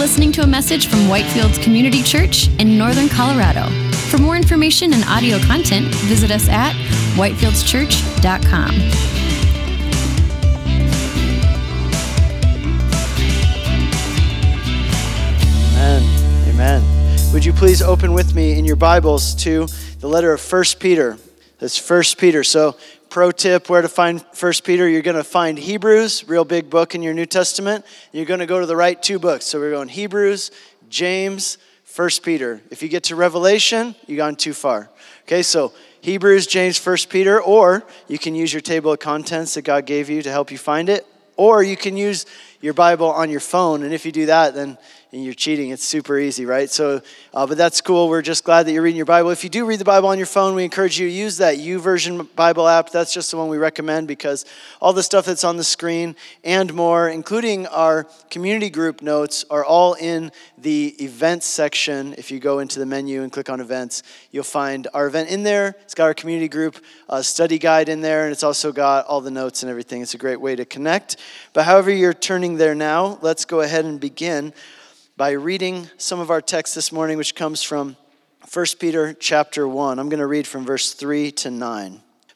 listening to a message from Whitefields Community Church in Northern Colorado. For more information and audio content, visit us at whitefieldschurch.com. Amen. Amen. Would you please open with me in your Bibles to the letter of 1 Peter? That's 1 Peter. So, pro tip where to find first Peter, you're going to find Hebrews, real big book in your New Testament. You're going to go to the right two books. So, we're going Hebrews, James, first Peter. If you get to Revelation, you've gone too far. Okay, so Hebrews, James, first Peter, or you can use your table of contents that God gave you to help you find it, or you can use your Bible on your phone. And if you do that, then you're cheating. It's super easy, right? So, uh, but that's cool. We're just glad that you're reading your Bible. If you do read the Bible on your phone, we encourage you to use that YouVersion Bible app. That's just the one we recommend because all the stuff that's on the screen and more, including our community group notes, are all in the events section. If you go into the menu and click on events, you'll find our event in there. It's got our community group uh, study guide in there, and it's also got all the notes and everything. It's a great way to connect. But however you're turning there now, let's go ahead and begin by reading some of our text this morning, which comes from 1 Peter chapter 1. I'm going to read from verse 3 to 9.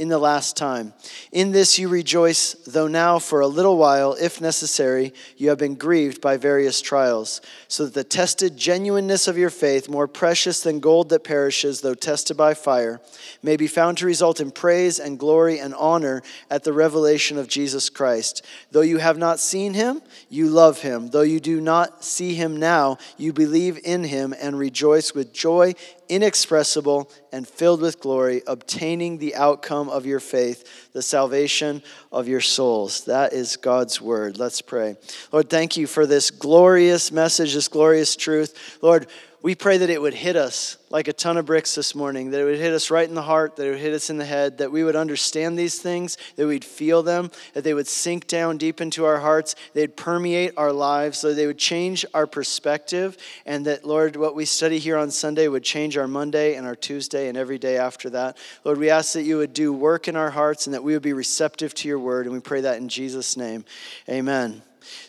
in the last time. In this you rejoice, though now for a little while, if necessary, you have been grieved by various trials, so that the tested genuineness of your faith, more precious than gold that perishes, though tested by fire, may be found to result in praise and glory and honor at the revelation of Jesus Christ. Though you have not seen him, you love him. Though you do not see him now, you believe in him and rejoice with joy inexpressible and filled with glory, obtaining the outcome of your faith, the salvation of your souls. That is God's word. Let's pray. Lord, thank you for this glorious message, this glorious truth. Lord, we pray that it would hit us like a ton of bricks this morning, that it would hit us right in the heart, that it would hit us in the head, that we would understand these things, that we'd feel them, that they would sink down deep into our hearts, they'd permeate our lives, so they would change our perspective, and that, Lord, what we study here on Sunday would change our Monday and our Tuesday and every day after that. Lord, we ask that you would do work in our hearts and that we would be receptive to your word, and we pray that in Jesus' name. Amen.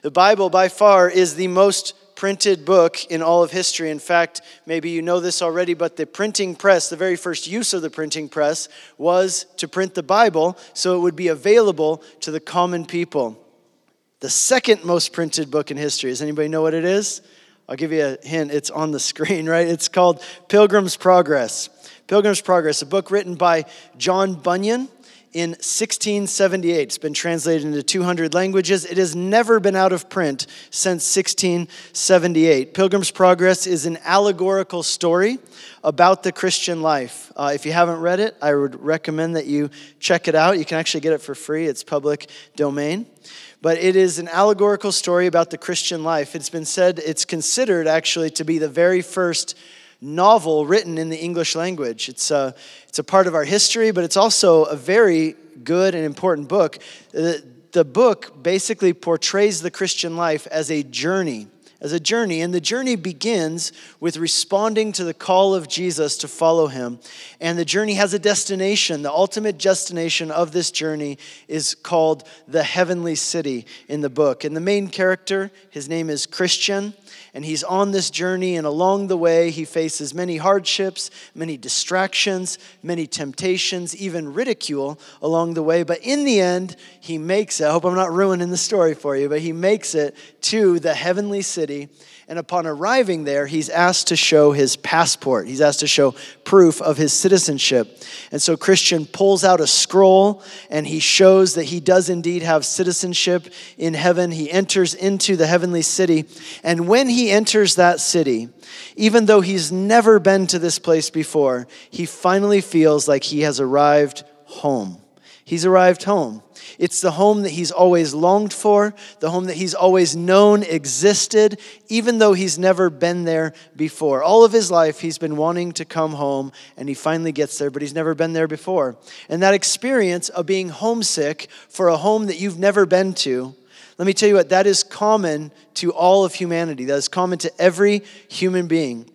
The Bible, by far, is the most printed book in all of history. In fact, maybe you know this already, but the printing press, the very first use of the printing press, was to print the Bible so it would be available to the common people. The second most printed book in history, does anybody know what it is? I'll give you a hint. It's on the screen, right? It's called Pilgrim's Progress. Pilgrim's Progress, a book written by John Bunyan in 1678. It's been translated into 200 languages. It has never been out of print since 1678. Pilgrim's Progress is an allegorical story about the Christian life. Uh, if you haven't read it, I would recommend that you check it out. You can actually get it for free, it's public domain. But it is an allegorical story about the Christian life. It's been said, it's considered actually to be the very first novel written in the English language. It's a, it's a part of our history, but it's also a very good and important book. The, the book basically portrays the Christian life as a journey as a journey. And the journey begins with responding to the call of Jesus to follow him. And the journey has a destination. The ultimate destination of this journey is called the heavenly city in the book. And the main character, his name is Christian and he's on this journey, and along the way, he faces many hardships, many distractions, many temptations, even ridicule along the way. But in the end, he makes it. I hope I'm not ruining the story for you, but he makes it to the heavenly city and upon arriving there, he's asked to show his passport. He's asked to show proof of his citizenship. And so Christian pulls out a scroll and he shows that he does indeed have citizenship in heaven. He enters into the heavenly city. And when he enters that city, even though he's never been to this place before, he finally feels like he has arrived home. He's arrived home. It's the home that he's always longed for, the home that he's always known existed, even though he's never been there before. All of his life, he's been wanting to come home, and he finally gets there, but he's never been there before. And that experience of being homesick for a home that you've never been to, let me tell you what, that is common to all of humanity. That is common to every human being.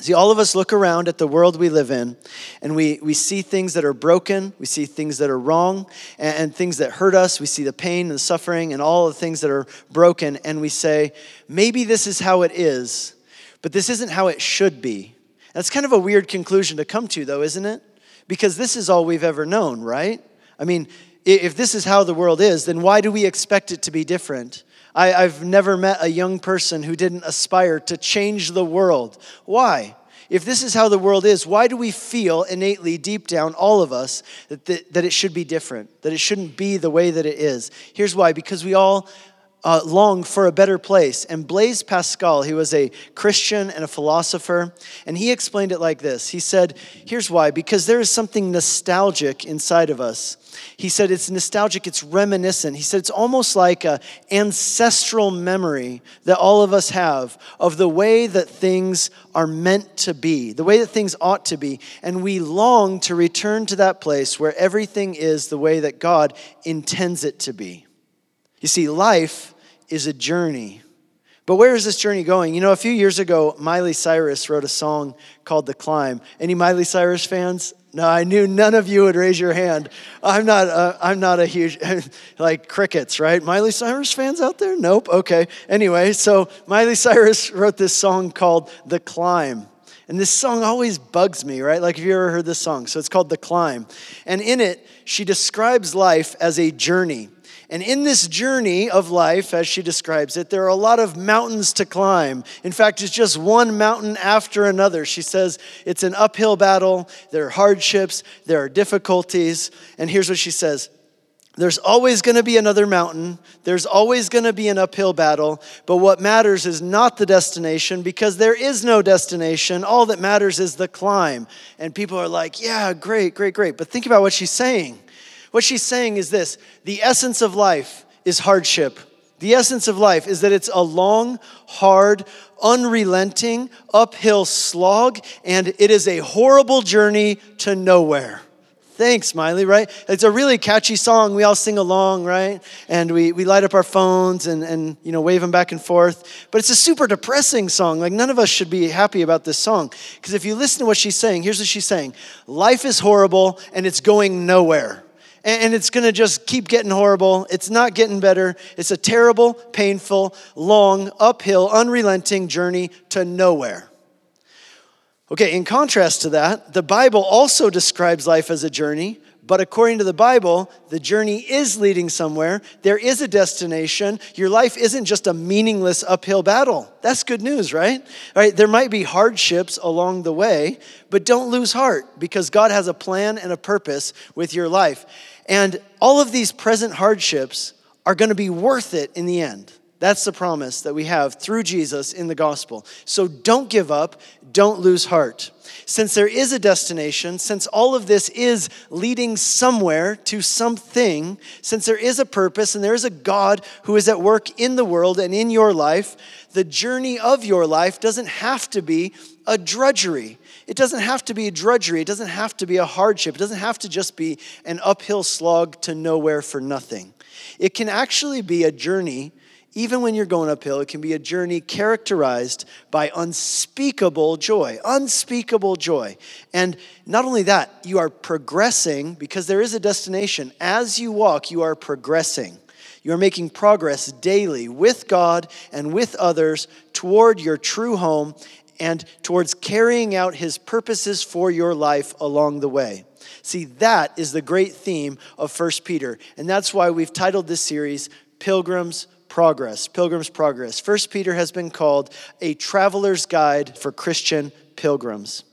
See, all of us look around at the world we live in, and we, we see things that are broken, we see things that are wrong, and, and, things that hurt us. We see the pain and the suffering and all the things that are broken, and we say, maybe this is how it is, but this isn't how it should be. That's kind of a weird conclusion to come to, though, isn't it? Because this is all we've ever known, right? I mean, if this is how the world is, then why do we expect it to be different? I, have never met a young person who didn't aspire to change the world. Why? If this is how the world is, why do we feel innately, deep down, all of us, that, that, that it should be different, that it shouldn't be the way that it is? Here's why because we all uh, long for a better place. And Blaise Pascal, he was a Christian and a philosopher, and he explained it like this He said, Here's why because there is something nostalgic inside of us. He said it's nostalgic, it's reminiscent. He said it's almost like an ancestral memory that all of us have of the way that things are meant to be, the way that things ought to be. And we long to return to that place where everything is the way that God intends it to be. You see, life is a journey. But where is this journey going? You know, a few years ago, Miley Cyrus wrote a song called The Climb. Any Miley Cyrus fans? No, I knew none of you would raise your hand. I'm not a, I'm not a huge, like crickets, right? Miley Cyrus fans out there? Nope. Okay. Anyway, so Miley Cyrus wrote this song called The Climb. And this song always bugs me, right? Like, have you ever heard this song? So it's called The Climb. And in it, she describes life as a journey. And in this journey of life, as she describes it, there are a lot of mountains to climb. In fact, it's just one mountain after another. She says it's an uphill battle, there are hardships, there are difficulties. And here's what she says there's always going to be another mountain. There's always going to be an uphill battle. But what matters is not the destination because there is no destination. All that matters is the climb. And people are like, yeah, great, great, great. But think about what she's saying. What she's saying is this the essence of life is hardship. The essence of life is that it's a long, hard, unrelenting, uphill slog, and it is a horrible journey to nowhere. Thanks, Miley, right? It's a really catchy song. We all sing along, right? And we, we light up our phones and, and, you know, wave them back and forth. But it's a super depressing song. Like, none of us should be happy about this song. Because if you listen to what she's saying, here's what she's saying Life is horrible and it's going nowhere and it's going to just keep getting horrible. It's not getting better. It's a terrible, painful, long, uphill, unrelenting journey to nowhere. Okay, in contrast to that, the Bible also describes life as a journey, but according to the Bible, the journey is leading somewhere. There is a destination. Your life isn't just a meaningless uphill battle. That's good news, right? All right, there might be hardships along the way, but don't lose heart because God has a plan and a purpose with your life. And all of these present hardships are going to be worth it in the end. That's the promise that we have through Jesus in the gospel. So don't give up, don't lose heart. Since there is a destination, since all of this is leading somewhere to something, since there is a purpose and there is a God who is at work in the world and in your life, the journey of your life doesn't have to be a drudgery. It doesn't have to be a drudgery. It doesn't have to be a hardship. It doesn't have to just be an uphill slog to nowhere for nothing. It can actually be a journey, even when you're going uphill, it can be a journey characterized by unspeakable joy. Unspeakable joy. And not only that, you are progressing because there is a destination. As you walk, you are progressing. You are making progress daily with God and with others toward your true home and towards carrying out his purposes for your life along the way. See, that is the great theme of 1 Peter. And that's why we've titled this series Pilgrim's Progress. Pilgrim's Progress. 1 Peter has been called a traveler's guide for Christian pilgrims.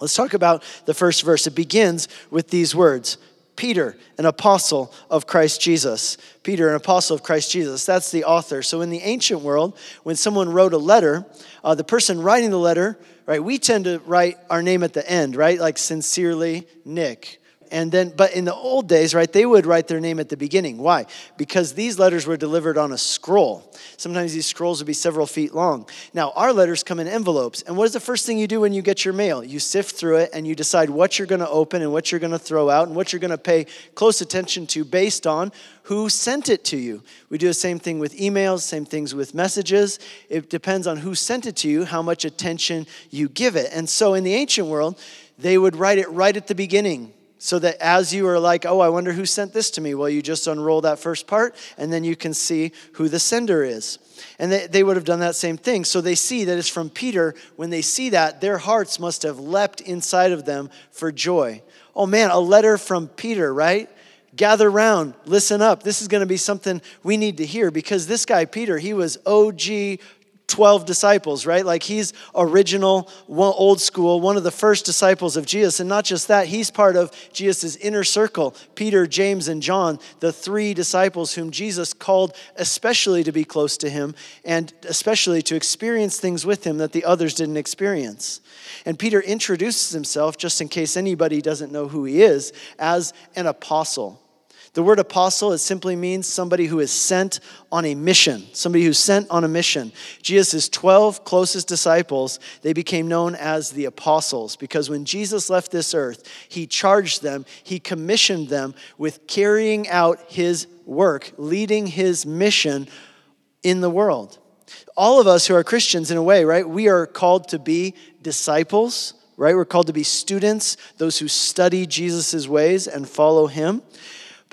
Let's talk about the first verse. It begins with these words Peter, an apostle of Christ Jesus. Peter, an apostle of Christ Jesus. That's the author. So, in the ancient world, when someone wrote a letter, uh, the person writing the letter, right, we tend to write our name at the end, right? Like, sincerely, Nick. And then, but in the old days, right, they would write their name at the beginning. Why? Because these letters were delivered on a scroll. Sometimes these scrolls would be several feet long. Now, our letters come in envelopes. And what is the first thing you do when you get your mail? You sift through it and you decide what you're going to open and what you're going to throw out and what you're going to pay close attention to based on who sent it to you. We do the same thing with emails, same things with messages. It depends on who sent it to you, how much attention you give it. And so in the ancient world, they would write it right at the beginning so that as you are like, oh, I wonder who sent this to me, well, you just unroll that first part and then you can see who the sender is. And they, they would have done that same thing. So they see that it's from Peter. When they see that, their hearts must have leapt inside of them for joy. Oh man, a letter from Peter, right? Gather round, listen up. This is going to be something we need to hear because this guy, Peter, he was OG 12 disciples, right? Like he's original, old school, one of the first disciples of Jesus. And not just that, he's part of Jesus' inner circle Peter, James, and John, the three disciples whom Jesus called especially to be close to him and especially to experience things with him that the others didn't experience. And Peter introduces himself, just in case anybody doesn't know who he is, as an apostle. The word apostle, it simply means somebody who is sent on a mission, somebody who's sent on a mission. Jesus' 12 closest disciples, they became known as the apostles because when Jesus left this earth, he charged them, he commissioned them with carrying out his work, leading his mission in the world. All of us who are Christians, in a way, right, we are called to be disciples right? We're called to be students, those who study Jesus' ways and follow him.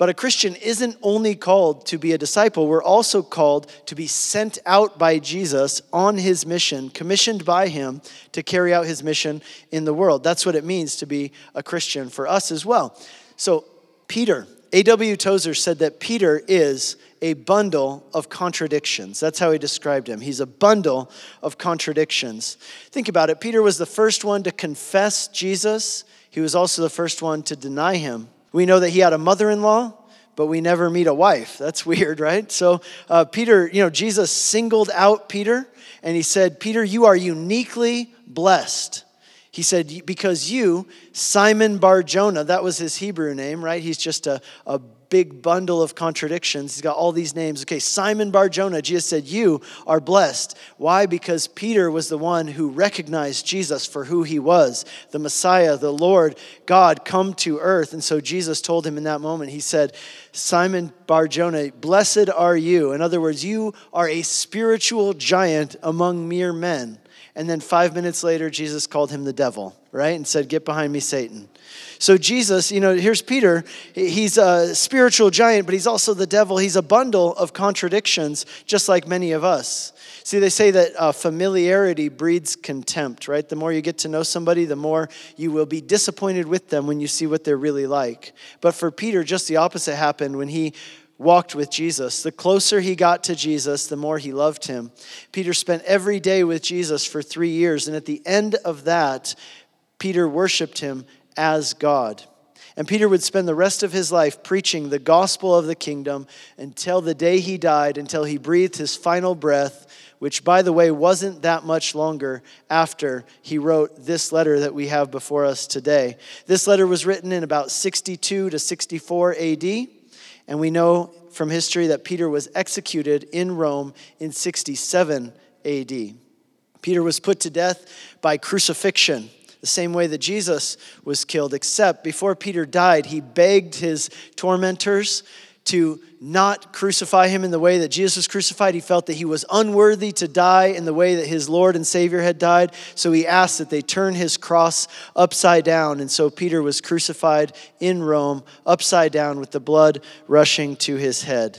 But a Christian isn't only called to be a disciple, we're also called to be sent out by Jesus on his mission, commissioned by him to carry out his mission in the world. That's what it means to be a Christian for us as well. So, Peter, A.W. Tozer said that Peter is a bundle of contradictions. That's how he described him. He's a bundle of contradictions. Think about it. Peter was the first one to confess Jesus, he was also the first one to deny him. We know that he had a mother in law, but we never meet a wife. That's weird, right? So, uh, Peter, you know, Jesus singled out Peter and he said, Peter, you are uniquely blessed. He said, because you, Simon Bar Jonah, that was his Hebrew name, right? He's just a, a big bundle of contradictions. He's got all these names. Okay, Simon Bar Jonah, Jesus said, You are blessed. Why? Because Peter was the one who recognized Jesus for who he was the Messiah, the Lord, God come to earth. And so Jesus told him in that moment, He said, Simon Bar Jonah, blessed are you. In other words, you are a spiritual giant among mere men. And then five minutes later, Jesus called him the devil, right? And said, Get behind me, Satan. So, Jesus, you know, here's Peter. He's a spiritual giant, but he's also the devil. He's a bundle of contradictions, just like many of us. See, they say that uh, familiarity breeds contempt, right? The more you get to know somebody, the more you will be disappointed with them when you see what they're really like. But for Peter, just the opposite happened when he walked with Jesus. The closer he got to Jesus, the more he loved him. Peter spent every day with Jesus for three years, and at the end of that, Peter worshiped him as God. And Peter would spend the rest of his life preaching the gospel of the kingdom until the day he died, until he breathed his final breath, which, by the way, wasn't that much longer after he wrote this letter that we have before us today. This letter was written in about 62 to 64 AD. And we know from history that Peter was executed in Rome in 67 AD. Peter was put to death by crucifixion, the same way that Jesus was killed, except before Peter died, he begged his tormentors to not crucify him in the way that Jesus was crucified. He felt that he was unworthy to die in the way that his Lord and Savior had died. So he asked that they turn his cross upside down. And so Peter was crucified in Rome, upside down, with the blood rushing to his head.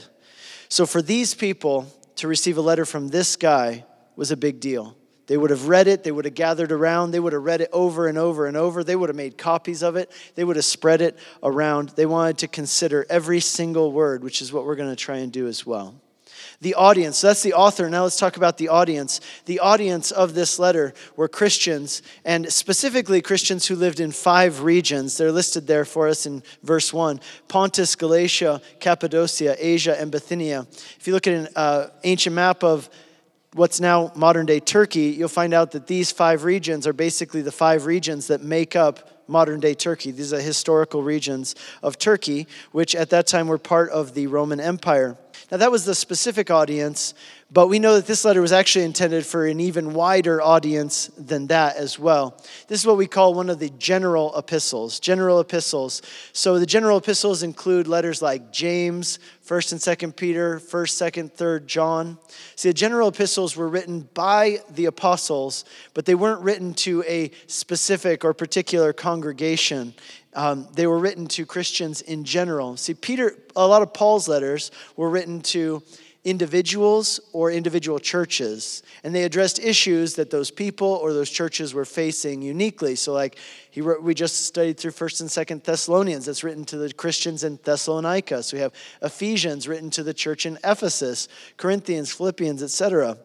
So for these people to receive a letter from this guy was a big deal. They would have read it, they would have gathered around, they would have read it over and over and over, they would have made copies of it, they would have spread it around. They wanted to consider every single word, which is what we're going to try and do as well. The audience, that's the author. Now let's talk about the audience. The audience of this letter were Christians, and specifically Christians who lived in five regions. They're listed there for us in verse 1 Pontus, Galatia, Cappadocia, Asia, and Bithynia. If you look at an uh, ancient map of what's now modern day Turkey, you'll find out that these five regions are basically the five regions that make up modern day Turkey. These are historical regions of Turkey, which at that time were part of the Roman Empire. Now, that was the specific audience, but we know that this letter was actually intended for an even wider audience than that as well. This is what we call one of the general epistles. General epistles. So the general epistles include letters like James, 1st and 2nd Peter, 1st, 2nd, 3rd John. See, the general epistles were written by the apostles, but they weren't written to a specific or particular congregation. Um, they were written to Christians in general. See, Peter, a lot of Paul's letters were written to individuals or individual churches and they addressed issues that those people or those churches were facing uniquely. So like he wrote, we just studied through first and second thessalonians. That's written to the christians in thessalonica. So we have ephesians written to the church in ephesus corinthians philippians etc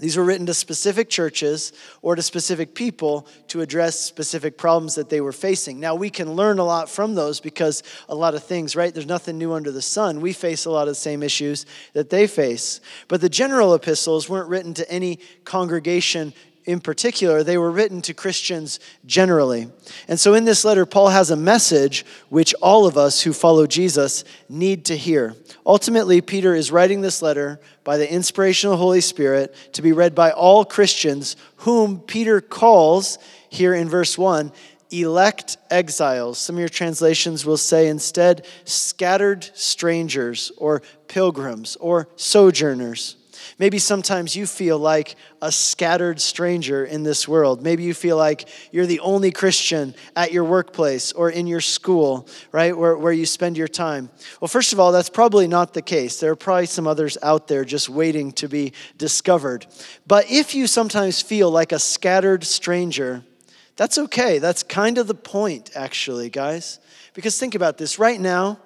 these were written to specific churches or to specific people to address specific problems that they were facing. Now, we can learn a lot from those because a lot of things, right? There's nothing new under the sun. We face a lot of the same issues that they face. But the general epistles weren't written to any congregation in particular, they were written to Christians generally. And so in this letter, Paul has a message which all of us who follow Jesus need to hear. Ultimately, Peter is writing this letter by the inspiration of the Holy Spirit to be read by all Christians, whom Peter calls here in verse 1 elect exiles. Some of your translations will say instead scattered strangers or pilgrims or sojourners. Maybe sometimes you feel like a scattered stranger in this world. Maybe you feel like you're the only Christian at your workplace or in your school, right, where, where you spend your time. Well, first of all, that's probably not the case. There are probably some others out there just waiting to be discovered. But if you sometimes feel like a scattered stranger, that's okay. That's kind of the point, actually, guys. Because think about this right now,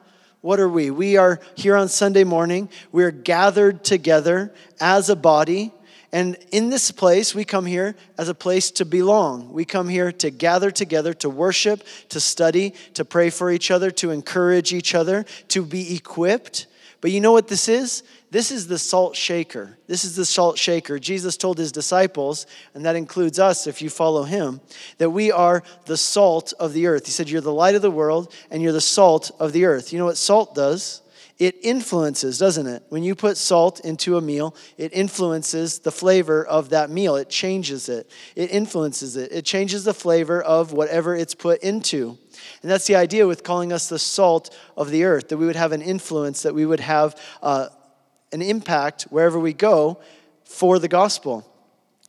what are we? We are here on Sunday morning. We're gathered together as a body. And in this place, we come here as a place to belong. We come here to gather together, to worship, to study, to pray for each other, to encourage each other, to be equipped. But you know what this is? This is the salt shaker. This is the salt shaker. Jesus told his disciples, and that includes us if you follow him, that we are the salt of the earth. He said, You're the light of the world and you're the salt of the earth. You know what salt does? It influences, doesn't it? When you put salt into a meal, it influences the flavor of that meal. It changes it, it influences it. It changes the flavor of whatever it's put into. And that's the idea with calling us the salt of the earth, that we would have an influence, that we would have. Uh, an impact wherever we go for the gospel.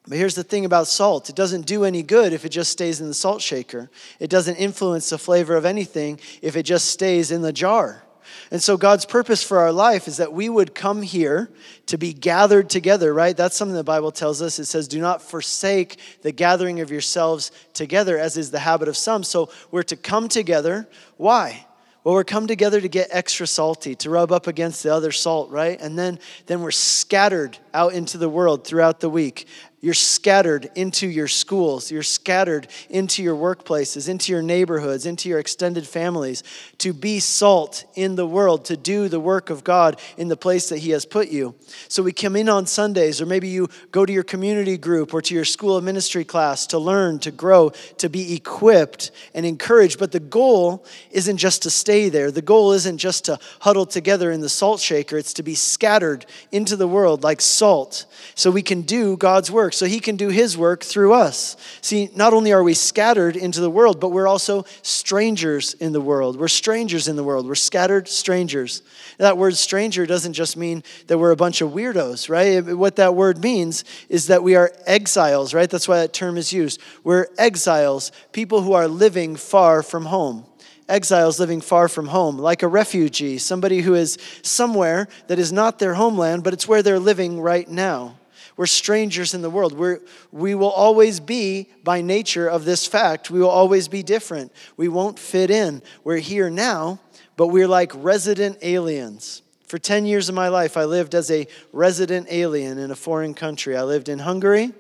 But here's the thing about salt it doesn't do any good if it just stays in the salt shaker, it doesn't influence the flavor of anything if it just stays in the jar. And so, God's purpose for our life is that we would come here to be gathered together, right? That's something the Bible tells us. It says, Do not forsake the gathering of yourselves together, as is the habit of some. So, we're to come together. Why? Well, we're come together to get extra salty, to rub up against the other salt, right? And then, then we're scattered out into the world throughout the week you're scattered into your schools. You're scattered into your workplaces, into your neighborhoods, into your extended families to be salt in the world, to do the work of God in the place that He has put you. So we come in on Sundays, or maybe you go to your community group or to your school of ministry class to learn, to grow, to be equipped and encouraged. But the goal isn't just to stay there, the goal isn't just to huddle together in the salt shaker, it's to be scattered into the world like salt so we can do God's work so he can do his work through us. See, not only are we scattered into the world, but we're also strangers in the world. We're strangers in the world. We're scattered strangers. That word stranger doesn't just mean that we're a bunch of weirdos, right? What that word means is that we are exiles, right? That's why that term is used. We're exiles, people who are living far from home exiles living far from home, like a refugee, somebody who is somewhere that is not their homeland, but it's where they're living right now. We're strangers in the world. We're, we will always be, by nature of this fact, we will always be different. We won't fit in. We're here now, but we're like resident aliens. For 10 years of my life, I lived as a resident alien in a foreign country. I lived in Hungary,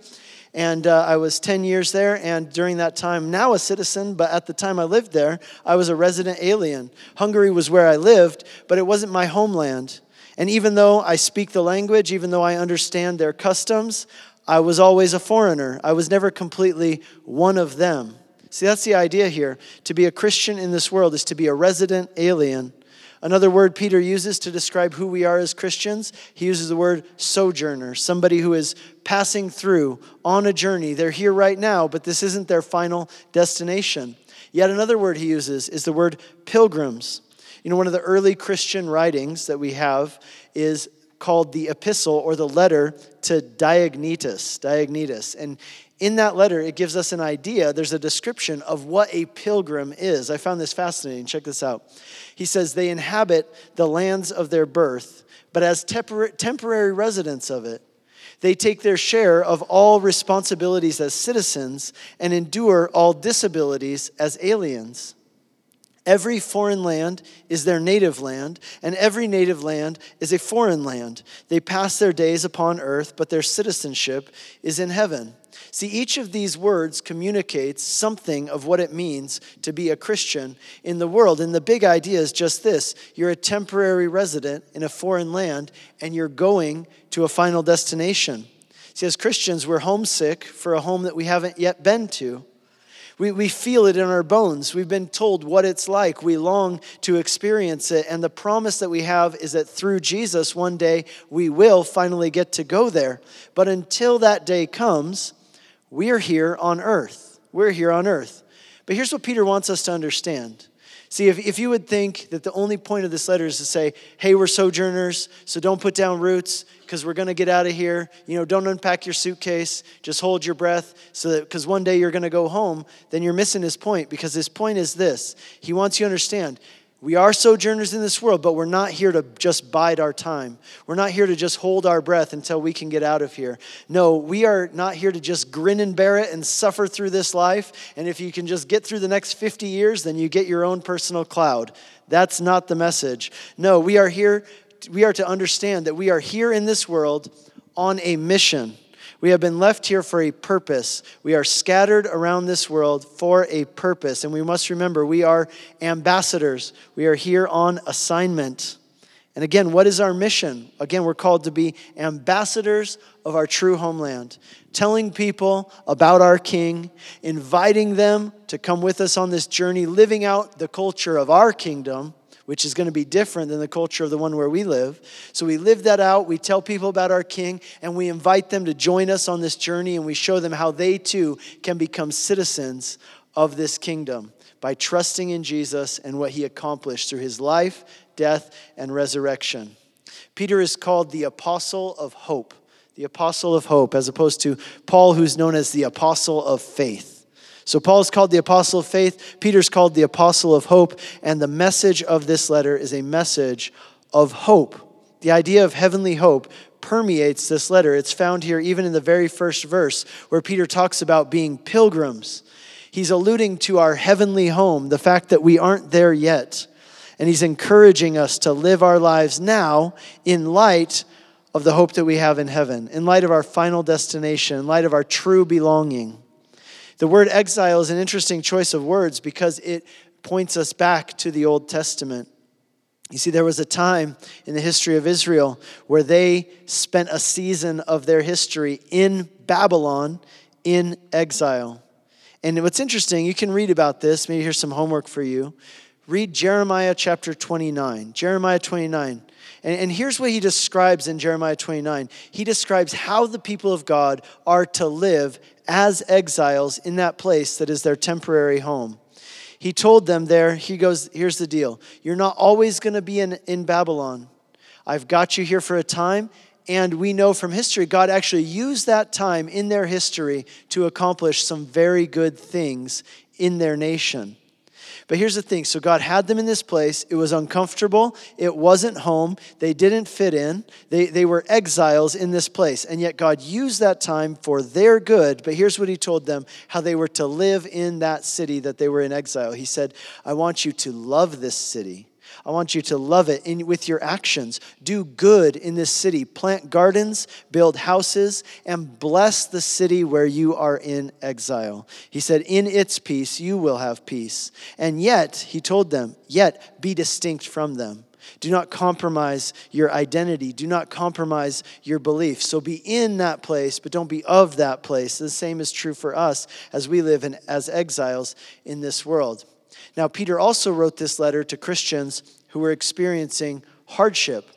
and uh, I was 10 years there, and during that time, now a citizen, but at the time I lived there, I was a resident alien. Hungary was where I lived, but it wasn't my homeland. And even though I speak the language, even though I understand their customs, I was always a foreigner. I was never completely one of them. See, that's the idea here. To be a Christian in this world is to be a resident alien. Another word Peter uses to describe who we are as Christians, he uses the word sojourner, somebody who is passing through on a journey. They're here right now, but this isn't their final destination. Yet another word he uses is the word pilgrims. You know, one of the early Christian writings that we have is called the epistle or the letter to Diognetus. Diognetus. And in that letter, it gives us an idea. There's a description of what a pilgrim is. I found this fascinating. Check this out. He says, They inhabit the lands of their birth, but as tempor- temporary residents of it. They take their share of all responsibilities as citizens and endure all disabilities as aliens. Every foreign land is their native land, and every native land is a foreign land. They pass their days upon earth, but their citizenship is in heaven. See, each of these words communicates something of what it means to be a Christian in the world. And the big idea is just this you're a temporary resident in a foreign land, and you're going to a final destination. See, as Christians, we're homesick for a home that we haven't yet been to. We, we feel it in our bones. We've been told what it's like. We long to experience it. And the promise that we have is that through Jesus, one day we will finally get to go there. But until that day comes, we are here on earth. We're here on earth. But here's what Peter wants us to understand. See, if, if you would think that the only point of this letter is to say, hey, we're sojourners, so don't put down roots because we're going to get out of here. You know, don't unpack your suitcase, just hold your breath so that because one day you're going to go home, then you're missing his point because his point is this. He wants you to understand we are sojourners in this world, but we're not here to just bide our time. We're not here to just hold our breath until we can get out of here. No, we are not here to just grin and bear it and suffer through this life. And if you can just get through the next 50 years, then you get your own personal cloud. That's not the message. No, we are here, we are to understand that we are here in this world on a mission. We have been left here for a purpose. We are scattered around this world for a purpose. And we must remember we are ambassadors. We are here on assignment. And again, what is our mission? Again, we're called to be ambassadors of our true homeland, telling people about our King, inviting them to come with us on this journey, living out the culture of our kingdom which is going to be different than the culture of the one where we live. So we live that out. We tell people about our King, and we invite them to join us on this journey, and we show them how they too can become citizens of this kingdom by trusting in Jesus and what he accomplished through his life, death, and resurrection. Peter is called the apostle of hope, the apostle of hope, as opposed to Paul, who's known as the apostle of faith. So Paul's called the apostle of faith, Peter's called the apostle of hope, and the message of this letter is a message of hope. The idea of heavenly hope permeates this letter. It's found here even in the very first verse where Peter talks about being pilgrims. He's alluding to our heavenly home, the fact that we aren't there yet. And he's encouraging us to live our lives now in light of the hope that we have in heaven, in light of our final destination, in light of our true belonging. The word exile is an interesting choice of words because it points us back to the Old Testament. You see, there was a time in the history of Israel where they spent a season of their history in Babylon in exile. And what's interesting, you can read about this. Maybe here's some homework for you. Read Jeremiah chapter 29. Jeremiah 29. And, and here's what he describes in Jeremiah 29 he describes how the people of God are to live as exiles in that place that is their temporary home. He told them there, he goes, Here's the deal. You're not always going to be in, in Babylon. I've got you here for a time, and we know from history, God actually used that time in their history to accomplish some very good things in their nation. But here's the thing so God had them in this place. It was uncomfortable. It wasn't home. They didn't fit in. They, they were exiles in this place. And yet God used that time for their good. But here's what He told them how they were to live in that city that they were in exile. He said, I want you to love this city. I want you to love it in, with your actions. Do good in this city. Plant gardens, build houses, and bless the city where you are in exile. He said, In its peace, you will have peace. And yet, he told them, yet be distinct from them. Do not compromise your identity. Do not compromise your belief. So be in that place, but don't be of that place. The same is true for us as we live in, as exiles in this world. Now, Peter also wrote this letter to Christians who were experiencing hardship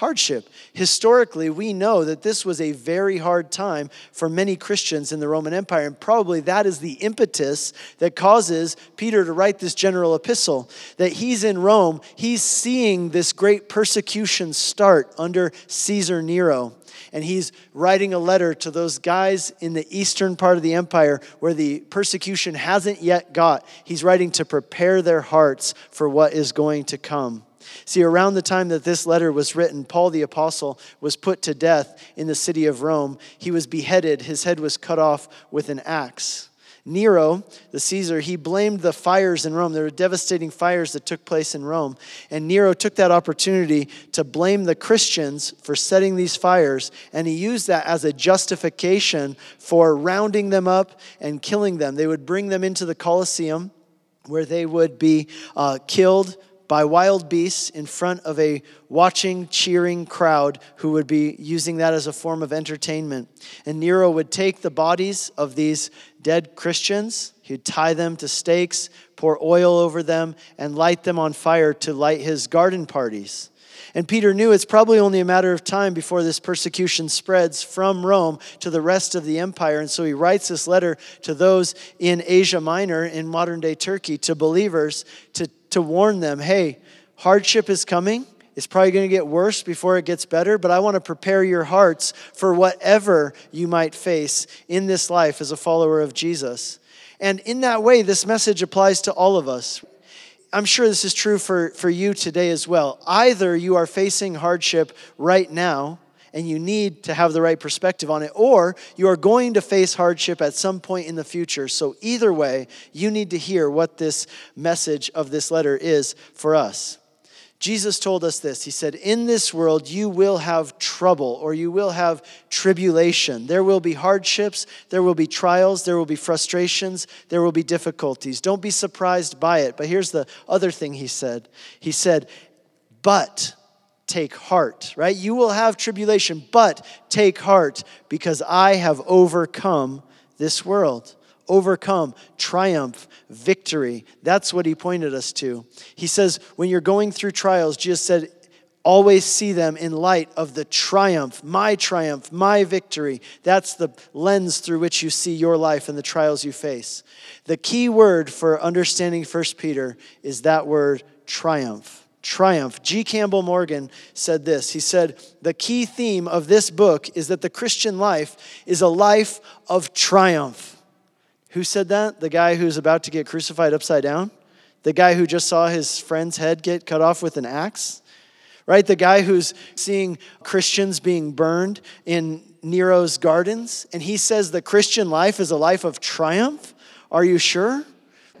hardship. Historically, we know that this was a very hard time for many Christians in the Roman Empire, and probably that is the impetus that causes Peter to write this general epistle. That he's in Rome, he's seeing this great persecution start under Caesar Nero. And he's writing a letter to those guys in the eastern part of the empire where the persecution hasn't yet got. He's writing to prepare their hearts for what is going to come. See, around the time that this letter was written, Paul the Apostle was put to death in the city of Rome. He was beheaded, his head was cut off with an axe. Nero, the Caesar, he blamed the fires in Rome. There were devastating fires that took place in Rome. And Nero took that opportunity to blame the Christians for setting these fires. And he used that as a justification for rounding them up and killing them. They would bring them into the Colosseum where they would be uh, killed by wild beasts in front of a watching, cheering crowd who would be using that as a form of entertainment. And Nero would take the bodies of these dead Christians, he'd tie them to stakes, pour oil over them, and light them on fire to light his garden parties. And Peter knew it's probably only a matter of time before this persecution spreads from Rome to the rest of the empire. And so he writes this letter to those in Asia Minor, in modern day Turkey, to believers to to warn them hey, hardship is coming. It's probably going to get worse before it gets better, but I want to prepare your hearts for whatever you might face in this life as a follower of Jesus. And in that way, this message applies to all of us. I'm sure this is true for, for you today as well. Either you are facing hardship right now, and you need to have the right perspective on it, or you are going to face hardship at some point in the future. So, either way, you need to hear what this message of this letter is for us. Jesus told us this. He said, In this world, you will have trouble or you will have tribulation. There will be hardships, there will be trials, there will be frustrations, there will be difficulties. Don't be surprised by it. But here's the other thing he said He said, But take heart, right? You will have tribulation, but take heart because I have overcome this world. Overcome, triumph, victory. That's what he pointed us to. He says, when you're going through trials, Jesus said, always see them in light of the triumph, my triumph, my victory. That's the lens through which you see your life and the trials you face. The key word for understanding 1 Peter is that word triumph triumph. G. Campbell Morgan said this. He said, The key theme of this book is that the Christian life is a life of triumph. Who said that? The guy who's about to get crucified upside down? The guy who just saw his friend's head get cut off with an axe? Right? The guy who's seeing Christians being burned in Nero's gardens, and he says the Christian life is a life of triumph? Are you sure?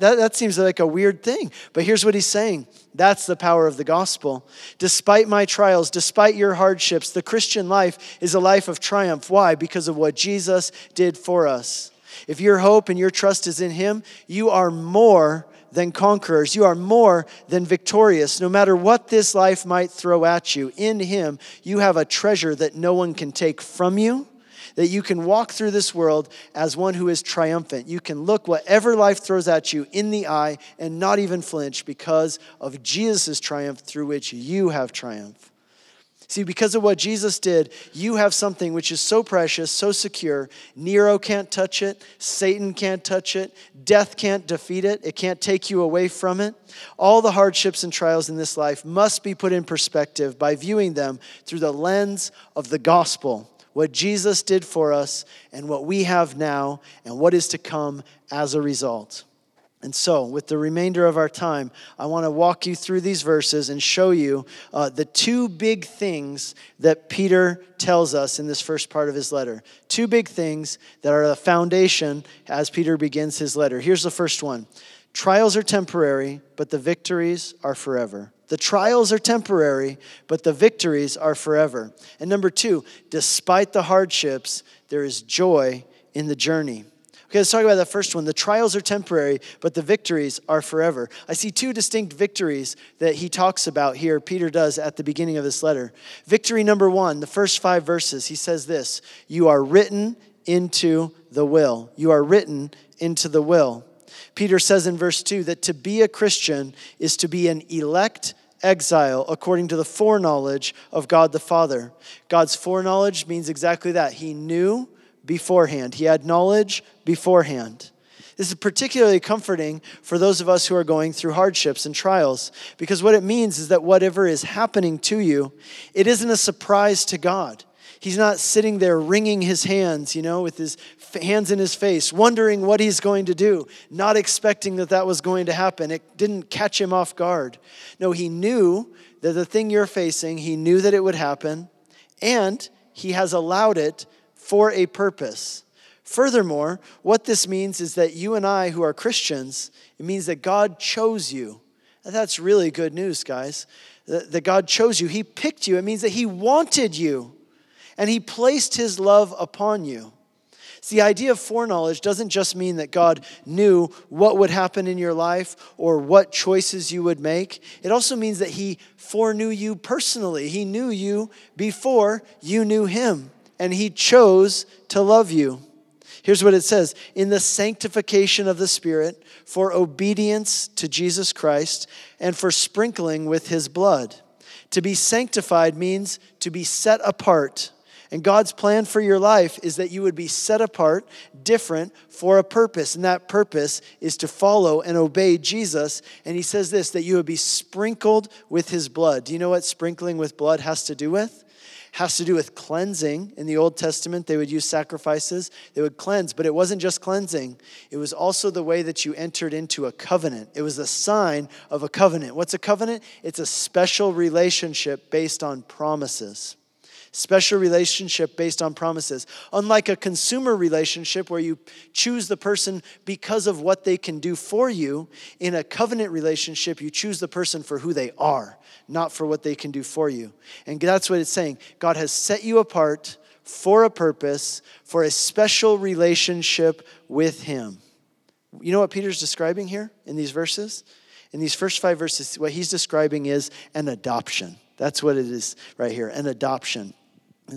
That, that seems like a weird thing. But here's what he's saying that's the power of the gospel. Despite my trials, despite your hardships, the Christian life is a life of triumph. Why? Because of what Jesus did for us. If your hope and your trust is in him, you are more than conquerors. You are more than victorious. No matter what this life might throw at you, in him, you have a treasure that no one can take from you that you can walk through this world as one who is triumphant. You can look whatever life throws at you in the eye and not even flinch because of Jesus' triumph through which you have triumph. See, because of what Jesus did, you have something which is so precious, so secure. Nero can't touch it, Satan can't touch it, death can't defeat it, it can't take you away from it. All the hardships and trials in this life must be put in perspective by viewing them through the lens of the gospel what Jesus did for us and what we have now and what is to come as a result. And so, with the remainder of our time, I want to walk you through these verses and show you uh, the two big things that Peter tells us in this first part of his letter. Two big things that are the foundation as Peter begins his letter. Here's the first one Trials are temporary, but the victories are forever. The trials are temporary, but the victories are forever. And number two, despite the hardships, there is joy in the journey. Okay, let's talk about that first one. The trials are temporary, but the victories are forever. I see two distinct victories that he talks about here, Peter does at the beginning of this letter. Victory number one, the first five verses, he says this You are written into the will. You are written into the will. Peter says in verse 2 that to be a Christian is to be an elect exile according to the foreknowledge of God the Father. God's foreknowledge means exactly that. He knew beforehand, He had knowledge beforehand. This is particularly comforting for those of us who are going through hardships and trials because what it means is that whatever is happening to you, it isn't a surprise to God. He's not sitting there wringing his hands, you know, with his hands in his face, wondering what he's going to do, not expecting that that was going to happen. It didn't catch him off guard. No, he knew that the thing you're facing, he knew that it would happen, and he has allowed it for a purpose. Furthermore, what this means is that you and I, who are Christians, it means that God chose you. And that's really good news, guys. That God chose you. He picked you. It means that He wanted you and He placed His love upon you. The idea of foreknowledge doesn't just mean that God knew what would happen in your life or what choices you would make. It also means that He foreknew you personally. He knew you before you knew Him, and He chose to love you. Here's what it says In the sanctification of the Spirit, for obedience to Jesus Christ, and for sprinkling with His blood. To be sanctified means to be set apart and God's plan for your life is that you would be set apart, different for a purpose. And that purpose is to follow and obey Jesus. And he says this that you would be sprinkled with his blood. Do you know what sprinkling with blood has to do with? Has to do with cleansing. In the Old Testament, they would use sacrifices, they would cleanse, but it wasn't just cleansing, it was also the way that you entered into a covenant. It was a sign of a covenant. What's a covenant? It's a special relationship based on promises special relationship based on promises. Unlike a consumer relationship where you choose the person because of what they can do for you, in a covenant relationship, you choose the person for who they are, not for what they can do for you. And that's what it's saying. God has set you apart for a purpose, for a special relationship with Him. You know what Peter's describing here in these verses? In these first five verses, what he's describing is an adoption. That's what it is right here an adoption.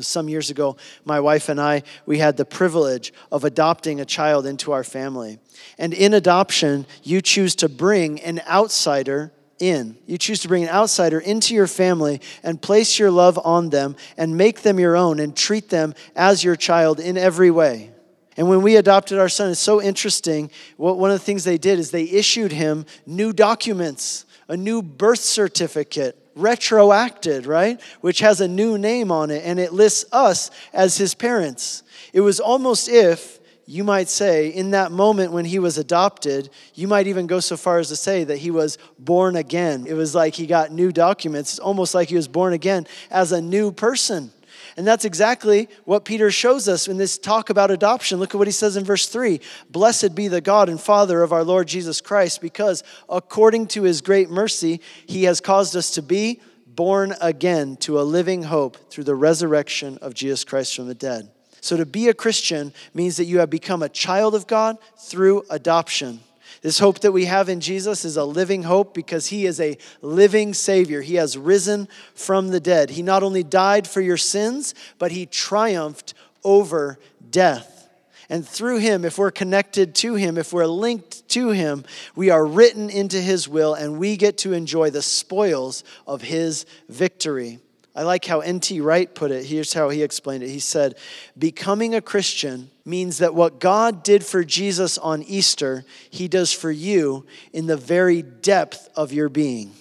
Some years ago, my wife and I, we had the privilege of adopting a child into our family. And in adoption, you choose to bring an outsider in. You choose to bring an outsider into your family and place your love on them and make them your own and treat them as your child in every way. And when we adopted our son, it's so interesting. One of the things they did is they issued him new documents, a new birth certificate, retroacted, right? Which has a new name on it and it lists us as his parents. It was almost if, you might say, in that moment when he was adopted, you might even go so far as to say that he was born again. It was like he got new documents, almost like he was born again as a new person. And that's exactly what Peter shows us in this talk about adoption. Look at what he says in verse 3 Blessed be the God and Father of our Lord Jesus Christ, because according to his great mercy, he has caused us to be born again to a living hope through the resurrection of Jesus Christ from the dead. So to be a Christian means that you have become a child of God through adoption. This hope that we have in Jesus is a living hope because he is a living Savior. He has risen from the dead. He not only died for your sins, but he triumphed over death. And through him, if we're connected to him, if we're linked to him, we are written into his will and we get to enjoy the spoils of his victory. I like how N.T. Wright put it. Here's how he explained it. He said, Becoming a Christian means that what God did for Jesus on Easter, he does for you in the very depth of your being.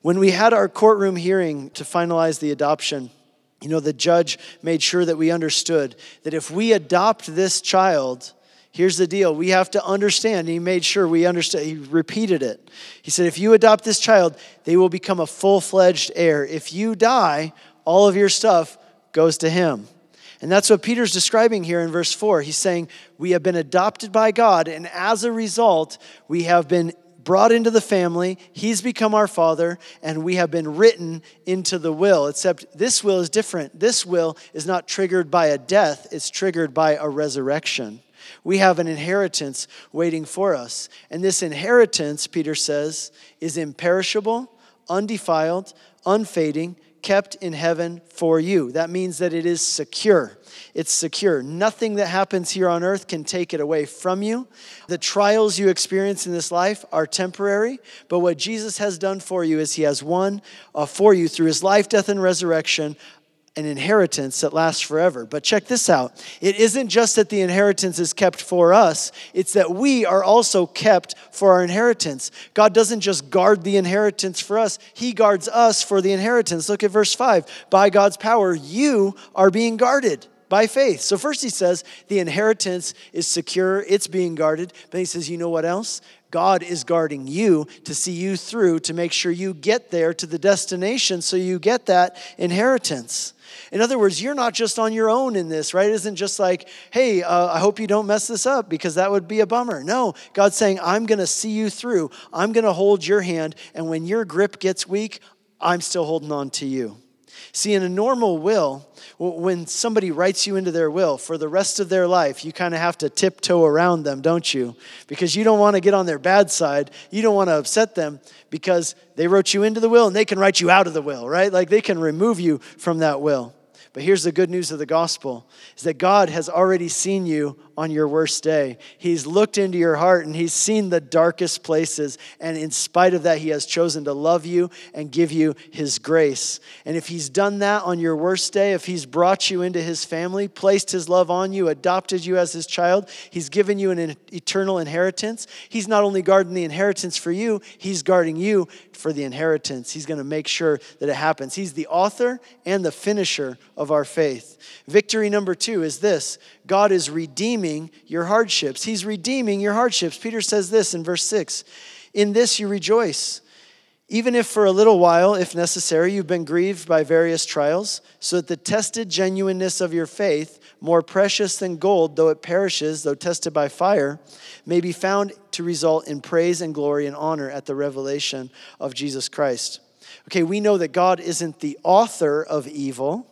When we had our courtroom hearing to finalize the adoption, you know, the judge made sure that we understood that if we adopt this child, here's the deal. We have to understand. He made sure we understood he repeated it. He said if you adopt this child they will become a full-fledged heir. If you die all of your stuff goes to him. And that's what peter's describing here in verse 4 he's saying we have been adopted by god and as a result we have been brought into the family. He's become our father and we have been written into the will. Except this will is different. This will is not triggered by a death. It's triggered by a resurrection We have an inheritance waiting for us. And this inheritance, Peter says, is imperishable, undefiled, unfading, kept in heaven for you. That means that it is secure. It's secure. Nothing that happens here on earth can take it away from you. The trials you experience in this life are temporary, but what Jesus has done for you is he has won uh, for you through his life, death, and resurrection an inheritance that lasts forever. But check this out it isn't just that the inheritance is kept for us, it's that we are also kept for our inheritance. God doesn't just guard the inheritance for us, He guards us for the inheritance. Look at verse 5. By God's power, you are being guarded by faith. So, first he says the inheritance is secure, it's being guarded. But he says, you know what else? God is guarding you to see you through to make sure you get there to the destination so you get that inheritance. In other words, you're not just on your own in this, right? It isn't just like, hey, uh, I hope you don't mess this up because that would be a bummer. No, God's saying, I'm going to see you through. I'm going to hold your hand. And when your grip gets weak, I'm still holding on to you. See, in a normal will, when somebody writes you into their will for the rest of their life, you kind of have to tiptoe around them, don't you? Because you don't want to get on their bad side. You don't want to upset them because they wrote you into the will and they can write you out of the will, right? Like they can remove you from that will. But here's the good news of the gospel is that God has already seen you on your worst day. He's looked into your heart and he's seen the darkest places. And in spite of that, he has chosen to love you and give you his grace. And if he's done that on your worst day, if he's brought you into his family, placed his love on you, adopted you as his child, he's given you an eternal inheritance, he's not only guarding the inheritance for you, he's guarding you for the inheritance. He's going to make sure that it happens. He's the author and the finisher of our faith. Victory number two is this God is redeeming your hardships. He's redeeming your hardships. Peter says this in verse 6 In this you rejoice, even if for a little while, if necessary, you've been grieved by various trials, so that the tested genuineness of your faith, more precious than gold, though it perishes, though tested by fire, may be found to result in praise and glory and honor at the revelation of Jesus Christ. Okay, we know that God isn't the author of evil,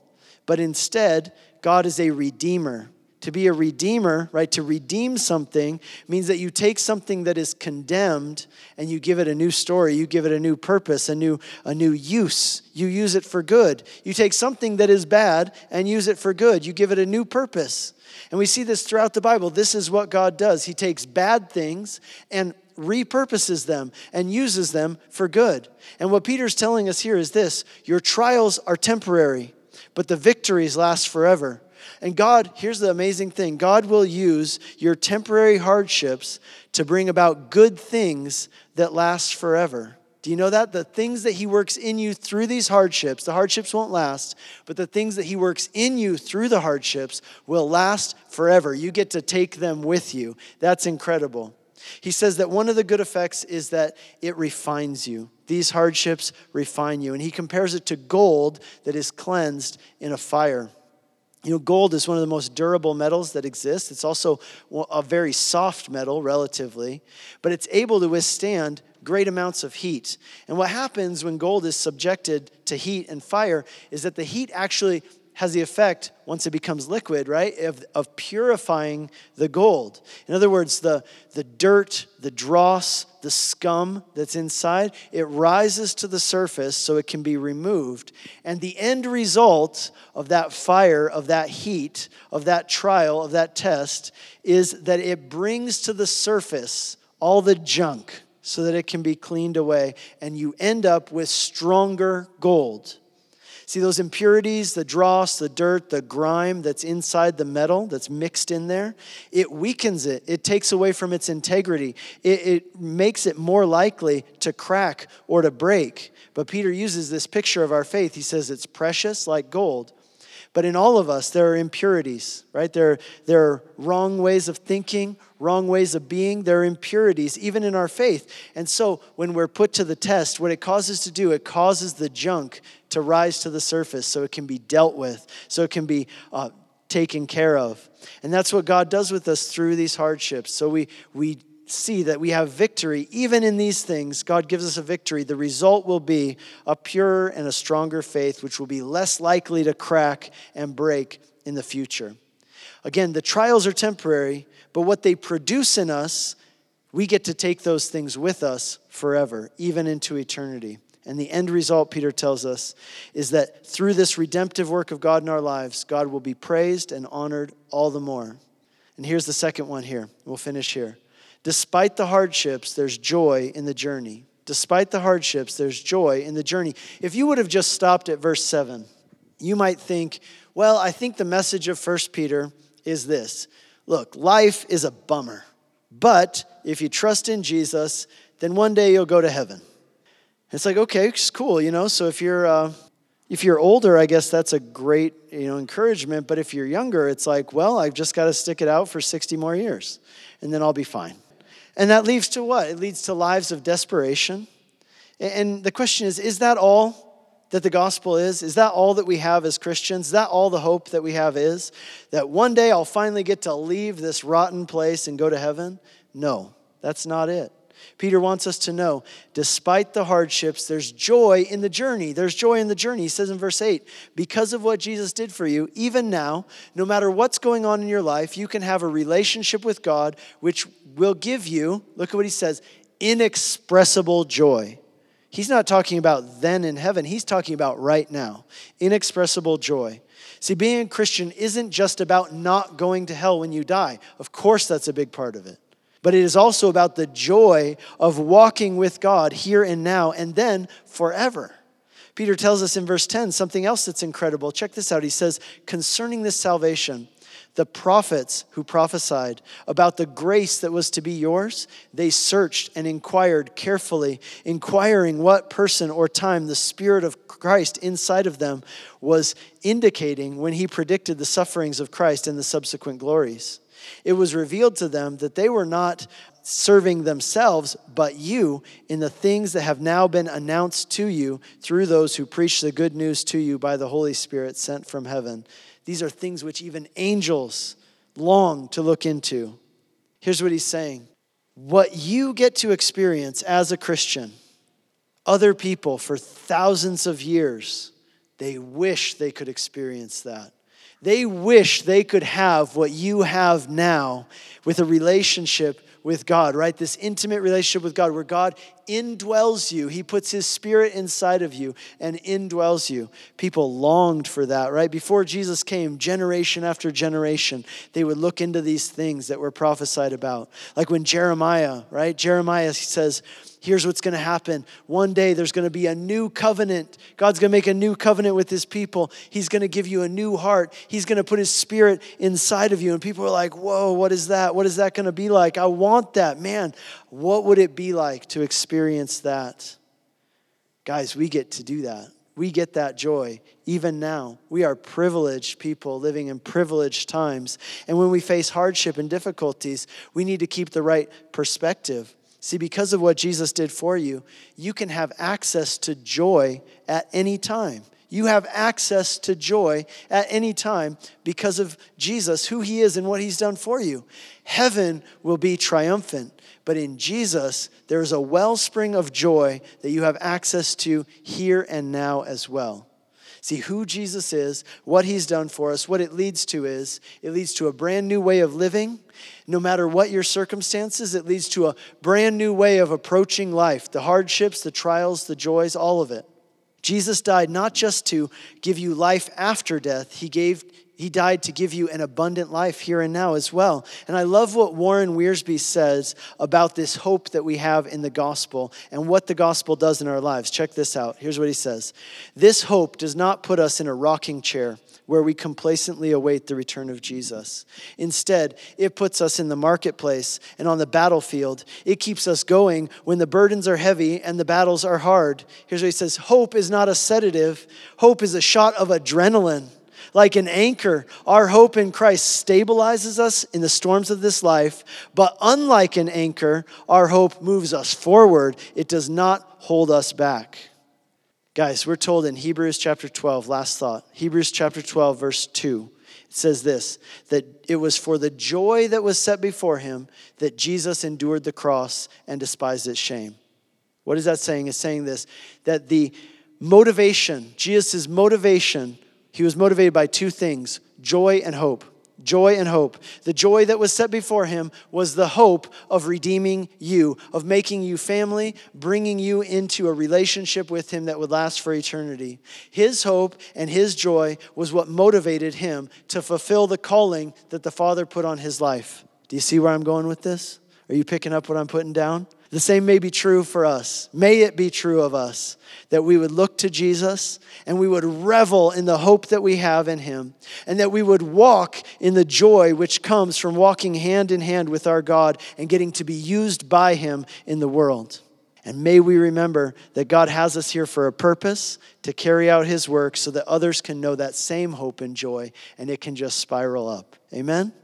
but instead, God is a redeemer. To be a redeemer, right, to redeem something means that you take something that is condemned and you give it a new story, you give it a new purpose, a new, a new use. You use it for good. You take something that is bad and use it for good. You give it a new purpose. And we see this throughout the Bible. This is what God does. He takes bad things and repurposes them and uses them for good. And what Peter's telling us here is this your trials are temporary, but the victories last forever. And God, here's the amazing thing God will use your temporary hardships to bring about good things that last forever. Do you know that? The things that He works in you through these hardships, the hardships won't last, but the things that He works in you through the hardships will last forever. You get to take them with you. That's incredible. He says that one of the good effects is that it refines you. These hardships refine you. And he compares it to gold that is cleansed in a fire. You know, gold is one of the most durable metals that exists. It's also a very soft metal, relatively, but it's able to withstand great amounts of heat. And what happens when gold is subjected to heat and fire is that the heat actually has the effect, once it becomes liquid, right, of, of purifying the gold. In other words, the, the dirt, the dross, the scum that's inside, it rises to the surface so it can be removed. And the end result of that fire, of that heat, of that trial, of that test, is that it brings to the surface all the junk so that it can be cleaned away. And you end up with stronger gold. See those impurities, the dross, the dirt, the grime that's inside the metal that's mixed in there? It weakens it. It takes away from its integrity. It, it makes it more likely to crack or to break. But Peter uses this picture of our faith. He says it's precious like gold. But in all of us, there are impurities, right? There, there are wrong ways of thinking, wrong ways of being. There are impurities, even in our faith. And so when we're put to the test, what it causes to do, it causes the junk to rise to the surface so it can be dealt with, so it can be uh, taken care of. And that's what God does with us through these hardships. So we, we see that we have victory. Even in these things, God gives us a victory. The result will be a purer and a stronger faith, which will be less likely to crack and break in the future. Again, the trials are temporary, but what they produce in us, we get to take those things with us forever, even into eternity. And the end result, Peter tells us, is that through this redemptive work of God in our lives, God will be praised and honored all the more. And here's the second one here. We'll finish here. Despite the hardships, there's joy in the journey. Despite the hardships, there's joy in the journey. If you would have just stopped at verse 7, you might think, well, I think the message of 1 Peter is this Look, life is a bummer, but if you trust in Jesus, then one day you'll go to heaven. It's like, okay, it's cool, you know. So if you're uh, if you're older, I guess that's a great you know encouragement. But if you're younger, it's like, well, I've just got to stick it out for 60 more years, and then I'll be fine. And that leads to what? It leads to lives of desperation. And the question is, is that all that the gospel is? Is that all that we have as Christians? Is that all the hope that we have is? That one day I'll finally get to leave this rotten place and go to heaven? No, that's not it. Peter wants us to know, despite the hardships, there's joy in the journey. There's joy in the journey. He says in verse 8, because of what Jesus did for you, even now, no matter what's going on in your life, you can have a relationship with God which will give you, look at what he says, inexpressible joy. He's not talking about then in heaven, he's talking about right now. Inexpressible joy. See, being a Christian isn't just about not going to hell when you die. Of course, that's a big part of it but it is also about the joy of walking with God here and now and then forever. Peter tells us in verse 10 something else that's incredible. Check this out. He says, concerning this salvation, the prophets who prophesied about the grace that was to be yours, they searched and inquired carefully, inquiring what person or time the Spirit of Christ inside of them was indicating when he predicted the sufferings of Christ and the subsequent glories it was revealed to them that they were not serving themselves, but you in the things that have now been announced to you through those who preach the good news to you by the Holy Spirit sent from heaven. These are things which even angels long to look into. Here's what he's saying What you get to experience as a Christian, other people for thousands of years, they wish they could experience that. They wish they could have what you have now with a relationship with God, right? This intimate relationship with God where God indwells you. He puts His Spirit inside of you and indwells you. People longed for that, right? Before Jesus came, generation after generation, they would look into these things that were prophesied about. Like when Jeremiah, right? Jeremiah says, here's what's going to happen. One day there's going to be a new covenant. God's going to make a new covenant with his people. He's going to give you a new heart. He's going to put his spirit inside of you. And people are like, whoa, what is that? What is that going to be like? I want that. Man, what would it be like to experience that? Guys, we get to do that. We get that joy even now. We are privileged people living in privileged times. And when we face hardship and difficulties, we need to keep the right perspective. See, because of what Jesus did for you, you can have access to joy at any time. You have access to joy at any time because of Jesus, who he is, and what he's done for you. Heaven will be triumphant, but in Jesus, there is a wellspring of joy that you have access to here and now as well. See who Jesus is, what he's done for us, what it leads to is it leads to a brand new way of living. No matter what your circumstances, it leads to a brand new way of approaching life the hardships, the trials, the joys, all of it. Jesus died not just to give you life after death, he gave he died to give you an abundant life here and now as well. And I love what Warren Wiersbe says about this hope that we have in the gospel and what the gospel does in our lives. Check this out. Here's what he says This hope does not put us in a rocking chair where we complacently await the return of Jesus. Instead, it puts us in the marketplace and on the battlefield. It keeps us going when the burdens are heavy and the battles are hard. Here's what he says Hope is not a sedative, hope is a shot of adrenaline like an anchor, our hope in Christ stabilizes us in the storms of this life, but unlike an anchor, our hope moves us forward. It does not hold us back. Guys, we're told in Hebrews chapter 12, last thought, Hebrews chapter 12, verse 2, it says this that it was for the joy that was set before him that Jesus endured the cross and despised its shame. What is that saying? It's saying this that the motivation, Jesus' motivation he was motivated by two things joy and hope. Joy and hope. The joy that was set before him was the hope of redeeming you, of making you family, bringing you into a relationship with him that would last for eternity. His hope and his joy was what motivated him to fulfill the calling that the Father put on his life. Do you see where I'm going with this? Are you picking up what I'm putting down? The same may be true for us. May it be true of us that we would look to Jesus and we would revel in the hope that we have in Him, and that we would walk in the joy which comes from walking hand in hand with our God and getting to be used by Him in the world. And may we remember that God has us here for a purpose to carry out His work so that others can know that same hope and joy and it can just spiral up. Amen?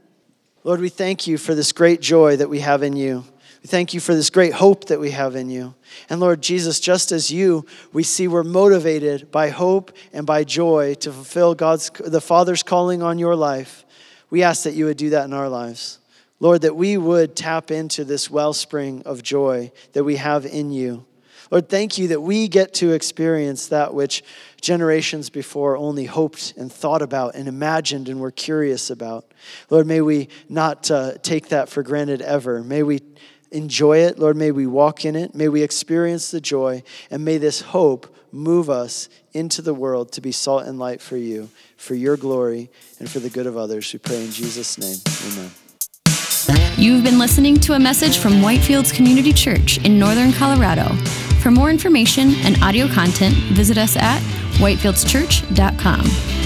Lord, we thank you for this great joy that we have in you. We thank you for this great hope that we have in you. And Lord Jesus, just as you, we see we're motivated by hope and by joy to fulfill God's the Father's calling on your life. We ask that you would do that in our lives. Lord, that we would tap into this wellspring of joy that we have in you. Lord, thank you that we get to experience that which generations before only hoped and thought about and imagined and were curious about. Lord, may we not uh, take that for granted ever. May we enjoy it. Lord, may we walk in it. May we experience the joy. And may this hope move us into the world to be salt and light for you, for your glory, and for the good of others. We pray in Jesus' name. Amen. You've been listening to a message from Whitefields Community Church in Northern Colorado. For more information and audio content, visit us at whitefieldschurch.com.